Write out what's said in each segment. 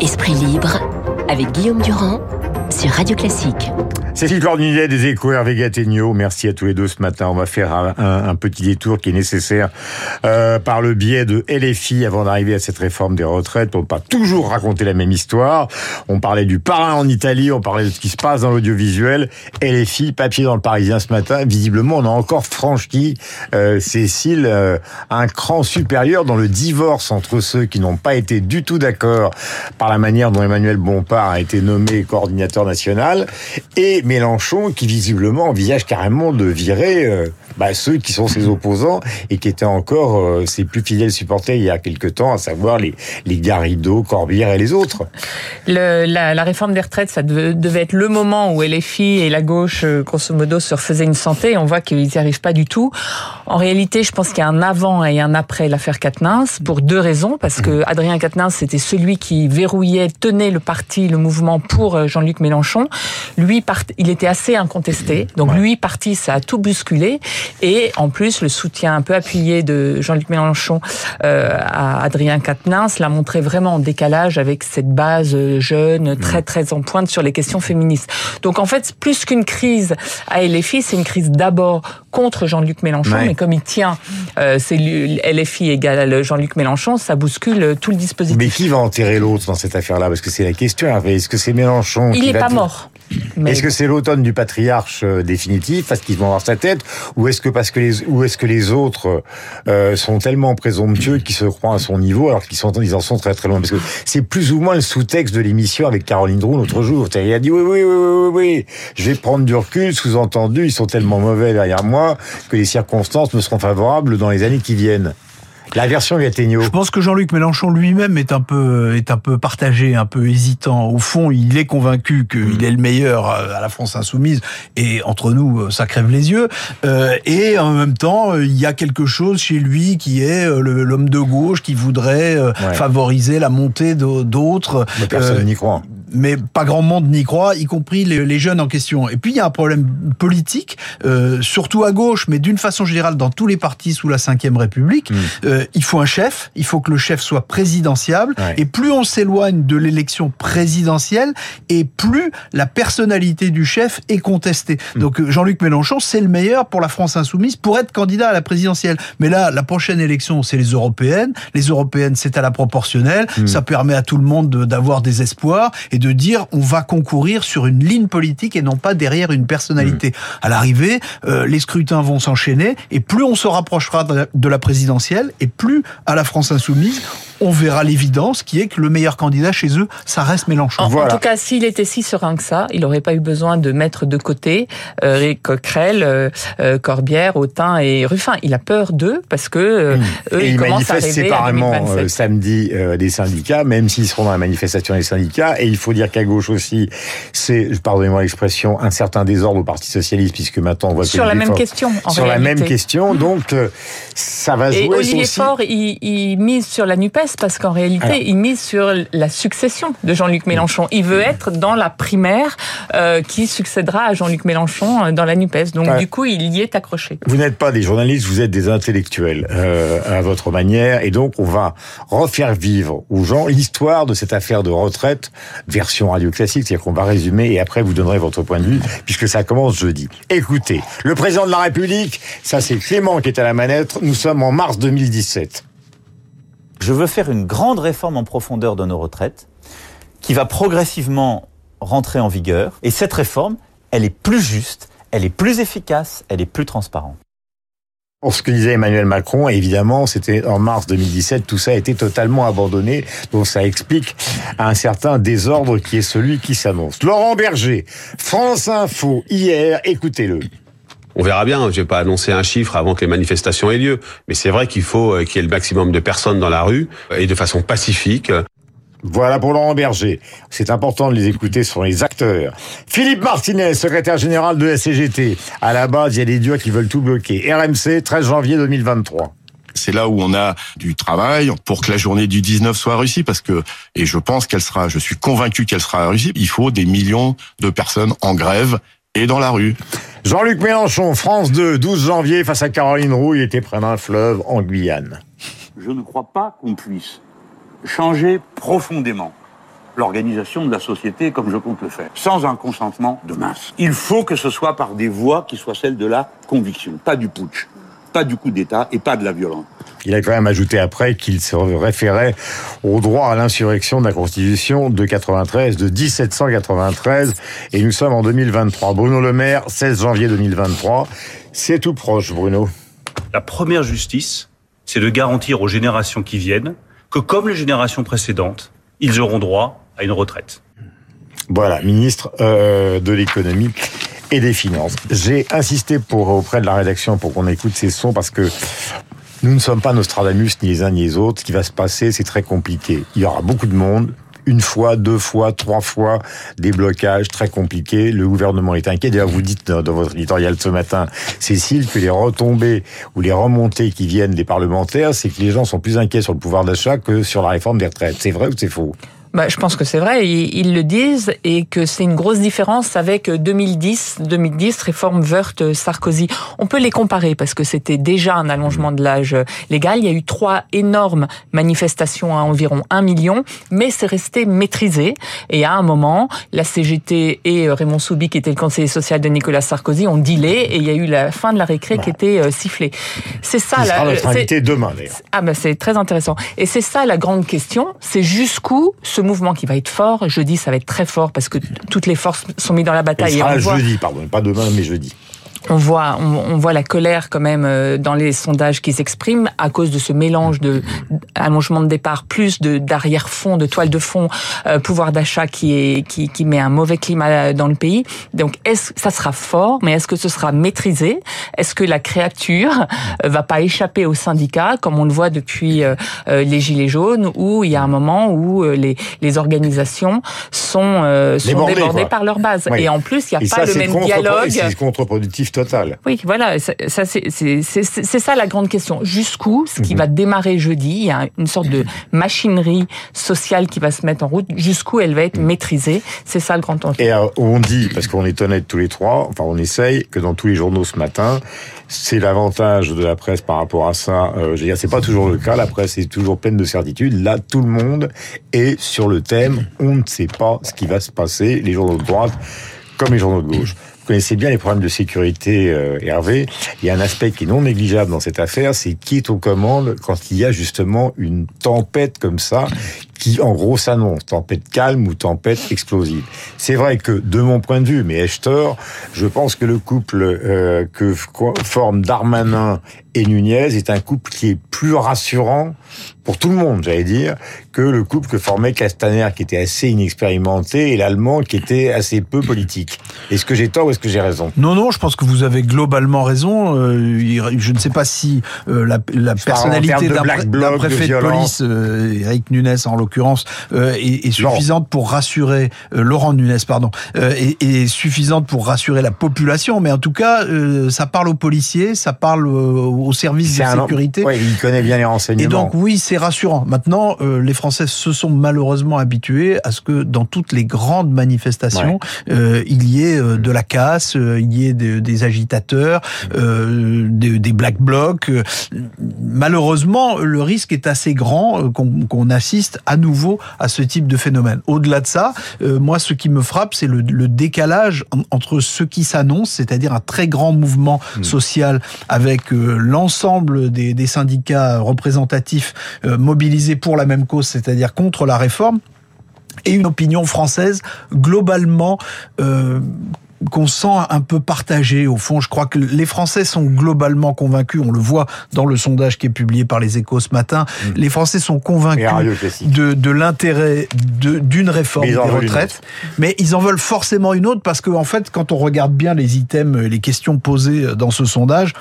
Esprit libre avec Guillaume Durand sur Radio Classique. Cécile Cornudet des Échos, Hervé Gattegno, merci à tous les deux ce matin. On va faire un, petit détour qui est nécessaire euh, par le biais de LFI avant d'arriver à cette réforme des retraites pour ne pas toujours raconter la même histoire. On parlait du parrain en Italie, on parlait de ce qui se passe dans l'audiovisuel. LFI, papier dans le Parisien ce matin. Visiblement, on a encore franchi, euh, Cécile, euh, un cran supérieur dans le divorce entre ceux qui n'ont pas été du tout d'accord par la manière dont Emmanuel Bompard a été nommé coordinateur national et Mélenchon qui visiblement envisage carrément de virer euh, bah, ceux qui sont ses opposants et qui étaient encore euh, ses plus fidèles supporters il y a quelque temps, à savoir les, les Garrido, Corbière et les autres. La, réforme des retraites, ça devait, devait, être le moment où LFI et la gauche, euh, grosso modo, se refaisaient une santé. On voit qu'ils n'y arrivent pas du tout. En réalité, je pense qu'il y a un avant et un après l'affaire Quatennens pour deux raisons. Parce que Adrien Quatennens, c'était celui qui verrouillait, tenait le parti, le mouvement pour Jean-Luc Mélenchon. Lui, il était assez incontesté. Donc ouais. lui, parti, ça a tout bousculé. Et en plus, le soutien un peu appuyé de Jean-Luc Mélenchon euh, à Adrien Quatennens l'a montré vraiment en décalage avec cette base jeune, très très en pointe sur les questions féministes. Donc en fait, plus qu'une crise à LFI, c'est une crise d'abord contre Jean-Luc Mélenchon, ouais. mais comme il tient, euh, c'est LFI égale Jean-Luc Mélenchon, ça bouscule tout le dispositif. Mais qui va enterrer l'autre dans cette affaire-là? Parce que c'est la question. Est-ce que c'est Mélenchon Il n'est pas mort. Est-ce que c'est l'automne du patriarche euh, définitif parce qu'ils vont avoir sa tête, ou est-ce que parce que les ou est-ce que les autres euh, sont tellement présomptueux qu'ils se croient à son niveau alors qu'ils sont ils en sont très très loin? Parce que c'est plus ou moins le sous-texte de l'émission avec Caroline Drou l'autre jour. Il a dit oui oui oui oui oui, je vais prendre du recul. Sous-entendu, ils sont tellement mauvais derrière moi que les circonstances me seront favorables dans les années qui viennent. La version Gattegno. Je pense que Jean-Luc Mélenchon lui-même est un peu est un peu partagé, un peu hésitant. Au fond, il est convaincu qu'il mmh. est le meilleur à la France insoumise et entre nous, ça crève les yeux. Euh, et en même temps, il y a quelque chose chez lui qui est l'homme de gauche qui voudrait ouais. favoriser la montée d'autres. Personne euh, n'y croit mais pas grand monde n'y croit, y compris les, les, jeunes en question. Et puis il y a un problème politique, euh, surtout à gauche, mais d'une façon générale dans tous les partis sous la Ve République. Mmh. Euh, il faut un chef, il faut que le chef soit présidentiable. Ouais. Et plus on s'éloigne de l'élection présidentielle, et plus la personnalité du chef est contestée. Mmh. Donc Jean-Luc Mélenchon, c'est le meilleur pour la France insoumise pour être candidat à la présidentielle. Mais là, la prochaine élection, c'est les européennes. Les européennes, c'est à la proportionnelle. Mmh. Ça permet à tout le monde d'avoir des espoirs. Et de dire on va concourir sur une ligne politique et non pas derrière une personnalité. Mmh. À l'arrivée, euh, les scrutins vont s'enchaîner et plus on se rapprochera de la présidentielle et plus à la France insoumise, on verra l'évidence qui est que le meilleur candidat chez eux, ça reste Mélenchon. En, voilà. en tout cas, s'il était si serein que ça, il n'aurait pas eu besoin de mettre de côté euh, Coquerel, euh, euh, Corbière, Autain et Ruffin. Il a peur d'eux parce que euh, mmh. eux, et ils commencent à arriver séparément euh, samedi des syndicats, même s'ils seront dans la manifestation des syndicats. Et il faut dire qu'à gauche aussi, c'est, pardonnez-moi l'expression, un certain désordre au Parti socialiste, puisque maintenant on voit sur la même question. En sur réalité. la même question, donc ça va jouer. Et Olivier aussi... Faure, il, il mise sur la Nupes parce qu'en réalité, Alors. il mise sur la succession de Jean-Luc Mélenchon. Il veut être dans la primaire euh, qui succédera à Jean-Luc Mélenchon dans la Nupes. Donc ouais. du coup, il y est accroché. Vous n'êtes pas des journalistes, vous êtes des intellectuels euh, à votre manière, et donc on va refaire vivre aux gens l'histoire de cette affaire de retraite version radio classique, c'est-à-dire qu'on va résumer et après vous donnerez votre point de vue puisque ça commence jeudi. Écoutez, le président de la République, ça c'est Clément qui est à la manette. Nous sommes en mars 2017. Je veux faire une grande réforme en profondeur de nos retraites qui va progressivement rentrer en vigueur. Et cette réforme, elle est plus juste, elle est plus efficace, elle est plus transparente. Pour ce que disait Emmanuel Macron, évidemment, c'était en mars 2017, tout ça a été totalement abandonné, donc ça explique un certain désordre qui est celui qui s'annonce. Laurent Berger, France Info, hier, écoutez-le. On verra bien. Je vais pas annoncer un chiffre avant que les manifestations aient lieu. Mais c'est vrai qu'il faut qu'il y ait le maximum de personnes dans la rue et de façon pacifique. Voilà pour Laurent Berger. C'est important de les écouter, ce sont les acteurs. Philippe Martinez, secrétaire général de la CGT. À la base, il y a des dieux qui veulent tout bloquer. RMC, 13 janvier 2023 c'est là où on a du travail pour que la journée du 19 soit réussie parce que et je pense qu'elle sera je suis convaincu qu'elle sera réussie, il faut des millions de personnes en grève et dans la rue. Jean-Luc Mélenchon, France 2, 12 janvier, face à Caroline Roux, il était près d'un fleuve en Guyane. Je ne crois pas qu'on puisse changer profondément l'organisation de la société comme je compte le faire, sans un consentement de masse. Il faut que ce soit par des voies qui soient celles de la conviction, pas du putsch, pas du coup d'État et pas de la violence. Il a quand même ajouté après qu'il se référait au droit à l'insurrection de la Constitution de 93, de 1793, et nous sommes en 2023. Bruno Le Maire, 16 janvier 2023. C'est tout proche, Bruno. La première justice, c'est de garantir aux générations qui viennent que, comme les générations précédentes, ils auront droit à une retraite. Voilà, ministre euh, de l'économie et des finances. J'ai insisté pour auprès de la rédaction pour qu'on écoute ces sons parce que nous ne sommes pas Nostradamus ni les uns ni les autres. Ce qui va se passer, c'est très compliqué. Il y aura beaucoup de monde, une fois, deux fois, trois fois, des blocages très compliqués. Le gouvernement est inquiet. D'ailleurs, vous dites dans votre éditorial ce matin, Cécile, que les retombées ou les remontées qui viennent des parlementaires, c'est que les gens sont plus inquiets sur le pouvoir d'achat que sur la réforme des retraites. C'est vrai ou c'est faux? Bah, je pense que c'est vrai, ils, le disent, et que c'est une grosse différence avec 2010, 2010, réforme Wörth-Sarkozy. On peut les comparer parce que c'était déjà un allongement de l'âge légal. Il y a eu trois énormes manifestations à environ un million, mais c'est resté maîtrisé. Et à un moment, la CGT et Raymond Soubi, qui était le conseiller social de Nicolas Sarkozy, ont dealé et il y a eu la fin de la récré qui était euh, sifflée. C'est ça. la, notre invité demain, d'ailleurs. Ah ben c'est très intéressant. Et c'est ça la grande question, c'est jusqu'où ce mouvement qui va être fort. Jeudi, ça va être très fort parce que toutes les forces sont mises dans la bataille. Il sera jeudi, pardon, pas demain, mais jeudi on voit, on, voit la colère quand même euh, dans les sondages qui s'expriment à cause de ce mélange de allongement de départ plus de d'arrière-fond, de toile de fond, euh, pouvoir d'achat qui est qui, qui met un mauvais climat dans le pays. Donc est-ce ça sera fort, mais est-ce que ce sera maîtrisé? Est-ce que la créature euh, va pas échapper aux syndicats comme on le voit depuis les gilets jaunes où il y a un moment où les les organisations sont sont débordées par leur base? Et en plus il n'y a pas le même dialogue. C'est contre-productif oui, voilà, ça, c'est ça la grande question. Jusqu'où ce qui mhm. va démarrer jeudi, il y a une sorte de machinerie sociale qui va se mettre en route. Jusqu'où elle va être mhm. maîtrisée, c'est ça le grand enjeu. Et euh, on dit, parce qu'on est honnête tous les trois, enfin on essaye que dans tous les journaux ce matin, c'est l'avantage de la presse par rapport à ça. Euh, je veux dire, c'est pas toujours le cas. La presse est toujours pleine de certitudes. Là, tout le monde est sur le thème. On ne sait pas ce qui va se passer. Les journaux de droite comme les journaux de gauche connaissez bien les problèmes de sécurité, euh, Hervé. Il y a un aspect qui est non négligeable dans cette affaire, c'est qui est aux commandes quand il y a justement une tempête comme ça, qui en gros s'annonce, tempête calme ou tempête explosive. C'est vrai que de mon point de vue, mais ai-je tort, je pense que le couple euh, que forment Darmanin et Nunez est un couple qui est plus rassurant pour tout le monde, j'allais dire, que le couple que formait Castaner, qui était assez inexpérimenté, et l'Allemand, qui était assez peu politique. Est-ce que j'ai tort ou est-ce que j'ai raison? Non, non, je pense que vous avez globalement raison. Euh, je ne sais pas si euh, la, la personnalité d'un préfet de, police, euh, Eric Nunes en l'occurrence, est, est, suffisante pour rassurer Laurent Nunes, pardon, est, est, suffisante pour rassurer la population. Mais en tout cas, ça parle aux policiers, ça parle aux services de sécurité. Oui, il connaît bien les renseignements. Et donc oui, c'est rassurant. Maintenant, euh, les Français se sont malheureusement habitués à ce que dans toutes les grandes manifestations, euh, il y ait euh, de la casse, il y ait des agitateurs, des, des, black blocs. Malheureusement, le risque est assez grand qu'on assiste à nouveau à ce type de phénomène. Au-delà de ça, moi, ce qui me frappe, c'est le, le, décalage entre ce qui s'annonce, c'est-à-dire un très grand mouvement mmh. social avec l'ensemble des, des syndicats représentatifs euh, mobilisés pour la même cause, c'est-à-dire contre la réforme, et une opinion française globalement euh, qu'on sent un peu partagée. Au fond, je crois que les Français sont globalement convaincus. On le voit dans le sondage qui est publié par les Échos ce matin. Mm. Les Français sont convaincus de, de l'intérêt d'une réforme des retraites, mais ils en veulent forcément une autre parce que, en fait, quand on regarde bien les items, les questions posées dans ce sondage,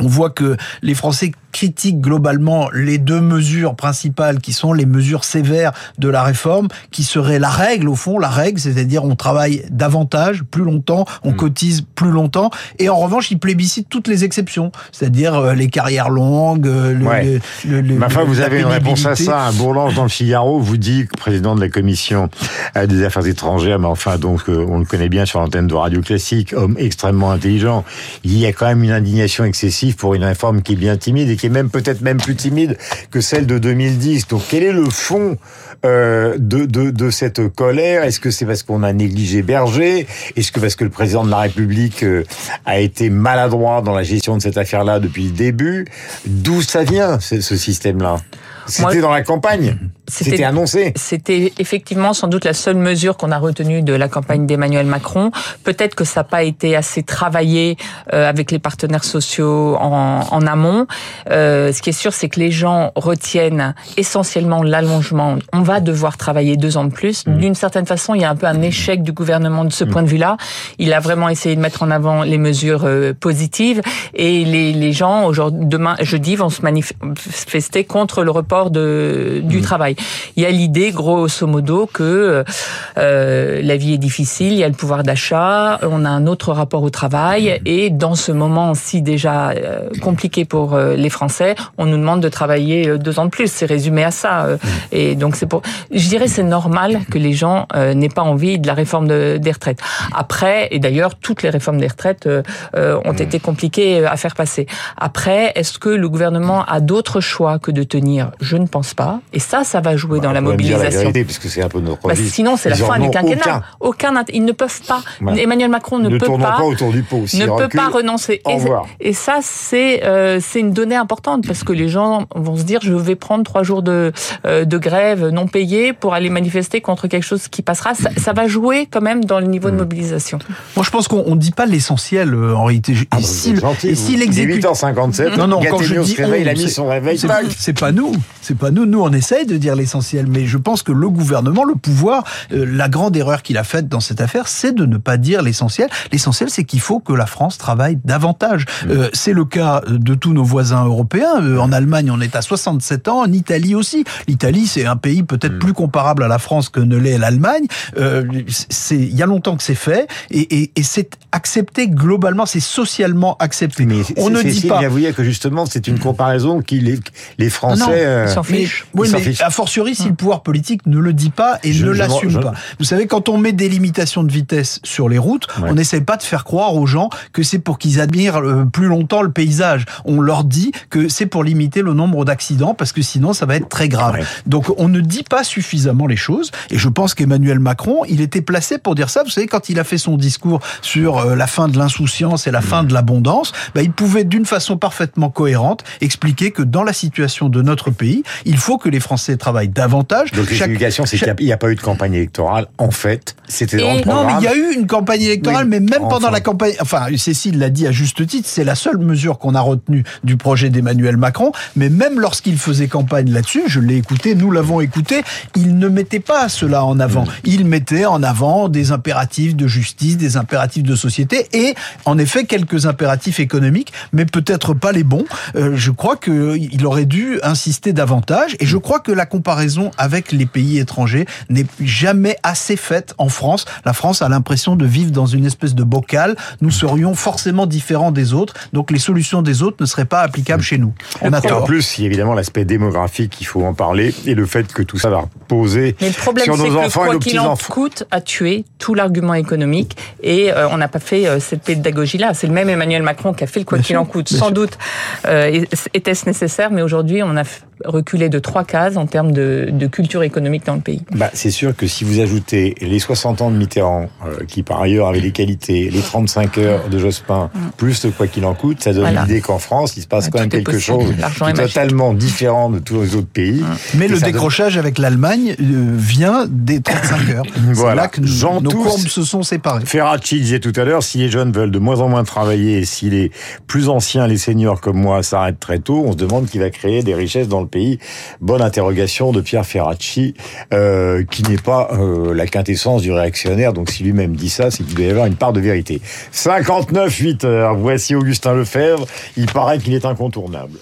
on voit que les Français critique globalement les deux mesures principales qui sont les mesures sévères de la réforme, qui seraient la règle au fond, la règle, c'est-à-dire on travaille davantage, plus longtemps, on mm. cotise plus longtemps, et en revanche il plébiscite toutes les exceptions, c'est-à-dire euh, les carrières longues, euh, le, le, enfin, vous avez une réponse à ça. Un Bourlange dans le Figaro vous dit, président de la commission euh, des affaires étrangères, mais enfin donc on le connaît bien sur l'antenne de Radio Classique, homme extrêmement intelligent. Il y a quand même une indignation excessive pour une réforme qui est bien timide et qui est même peut-être même plus timide que celle de 2010. Donc quel est le fond euh, de, de, de, cette colère? Est-ce que c'est parce qu'on a négligé Berger? Est-ce que parce que le président de la République euh, a été maladroit dans la gestion de cette affaire-là depuis le début? D'où ça vient ce système-là? C'était dans la campagne c'était annoncé. C'était effectivement sans doute la seule mesure qu'on a retenue de la campagne d'Emmanuel Macron. Peut-être que ça n'a pas été assez travaillé euh, avec les partenaires sociaux en, en amont. Euh, ce qui est sûr, c'est que les gens retiennent essentiellement l'allongement. On va devoir travailler deux ans de plus. Mmh. D'une certaine façon, il y a un peu un échec du gouvernement de ce mmh. point de vue-là. Il a vraiment essayé de mettre en avant les mesures euh, positives et les, les gens aujourd'hui, demain, jeudi, vont se manifester contre le report de, du mmh. travail. Il y a l'idée, grosso modo, que euh, la vie est difficile, il y a le pouvoir d'achat, on a un autre rapport au travail, et dans ce moment si déjà euh, compliqué pour euh, les Français, on nous demande de travailler euh, deux ans de plus. C'est résumé à ça. Euh. Et donc c'est pour, je dirais, c'est normal que les gens n'aient pas envie de la réforme de, des retraites. Après, et d'ailleurs, toutes les réformes des retraites ont été compliquées à faire passer. Après, est-ce que le gouvernement a d'autres choix que de tenir Je ne pense pas. Et ça, ça va jouer bah, dans la mobilisation. La vérité, parce que c'est un peu notre bah, Sinon, c'est la fin du quinquennat. Aucun. aucun. ils ne peuvent pas. Emmanuel Macron ne, ne peut pas. pas autour du pot. ne peut pas renoncer. Et, et, ça, c'est euh, c'est une donnée importante parce que les gens vont se dire je vais prendre trois jours de euh, de grève non payée pour aller manifester contre quelque chose qui passera. Ça, ça va jouer quand même dans le niveau de mm. mobilisation. Moi, je pense qu'on ne dit pas l'essentiel euh, en réalité. Ah, et si, si l'exécutif 8h57. Non, non. Quand je dis réveille, il a mis son réveil. C'est pas nous. C'est pas nous. Nous, on essaye de dire l'essentiel, mais je pense que le gouvernement, le pouvoir, euh, la grande erreur qu'il a faite dans cette affaire, c'est de ne pas dire l'essentiel. L'essentiel, c'est qu'il faut que la France travaille davantage. Mmh. Euh, c'est le cas de tous nos voisins européens. Euh, en Allemagne, on est à 67 ans. En Italie aussi. L'Italie, c'est un pays peut-être mmh. plus comparable à la France que ne l'est l'Allemagne. Euh, c'est il y a longtemps que c'est fait et, et, et c'est accepté globalement. C'est socialement accepté. Mais on ne dit pas. Vous que justement, c'est une comparaison qui les, les Français non, euh, s'en fichent. Oui, mais a fortiori si le pouvoir politique ne le dit pas et je, ne l'assume pas. Vous savez, quand on met des limitations de vitesse sur les routes, ouais. on n'essaie pas de faire croire aux gens que c'est pour qu'ils admirent plus longtemps le paysage. On leur dit que c'est pour limiter le nombre d'accidents parce que sinon ça va être très grave. Ouais. Donc on ne dit pas suffisamment les choses et je pense qu'Emmanuel Macron, il était placé pour dire ça. Vous savez, quand il a fait son discours sur euh, la fin de l'insouciance et la fin de l'abondance, bah, il pouvait d'une façon parfaitement cohérente expliquer que dans la situation de notre pays, il faut que les Français travaillent davantage. Donc l'explication, c'est qu'il n'y a, a, pas eu de campagne électorale. En fait, c'était dans le programme. Non, mais il y a eu une campagne électorale, oui, mais même enfin. pendant la campagne, enfin, Cécile l'a dit à juste titre, c'est la seule mesure qu'on a retenue du projet d'Emmanuel Macron. Mais même lorsqu'il faisait campagne là-dessus, je l'ai écouté, nous l'avons écouté, il ne mettait pas cela en avant. Mmh. Il mettait en avant des impératifs de justice, des impératifs de société et, en effet, quelques impératifs économiques, mais peut-être pas les bons. Euh, je crois qu'il aurait dû insister davantage et je crois que la comparaison avec les pays étrangers n'est jamais assez faite en France. La France a l'impression de vivre dans une espèce de bocal. Nous serions forcément différents des autres, donc les solutions des autres ne seraient pas applicables chez nous. On a en plus, il y a évidemment l'aspect démographique, il faut en parler, et le fait que tout ça va reposer Mais le problème, sur nos que enfants quoi et nos petits-enfants. coûte a tué tout l'argument économique et euh, on n'a pas fait euh, cette pédagogie-là. C'est le même Emmanuel Macron qui a fait le quoi qu'il en coûte. Sans sûr. doute euh, était-ce nécessaire, mais aujourd'hui, on a reculé de trois cases en termes de, de culture économique dans le pays. Bah, c'est sûr que si vous ajoutez les 60 ans de Mitterrand, euh, qui par ailleurs avait les qualités, les 35 heures de Jospin, mmh. plus quoi qu'il en coûte, ça donne voilà. l'idée qu'en France, il se passe quand même quelque possible. chose qui est totalement différent de tous les autres pays. Mmh. Mais le décrochage donne... avec l'Allemagne euh, vient des 35 heures. voilà. C'est là que nous, nos courbes se sont séparées. Ferracci disait tout à l'heure, si les jeunes veulent de moins en moins travailler, et si les plus anciens, les seniors comme moi, s'arrêtent très tôt, on se demande qui va créer des richesses dans le pays bonne interrogation de Pierre Ferracci, euh, qui n'est pas euh, la quintessence du réactionnaire. Donc si lui-même dit ça, c'est qu'il doit y avoir une part de vérité. 59 8 heures. Voici Augustin Lefebvre. Il paraît qu'il est incontournable.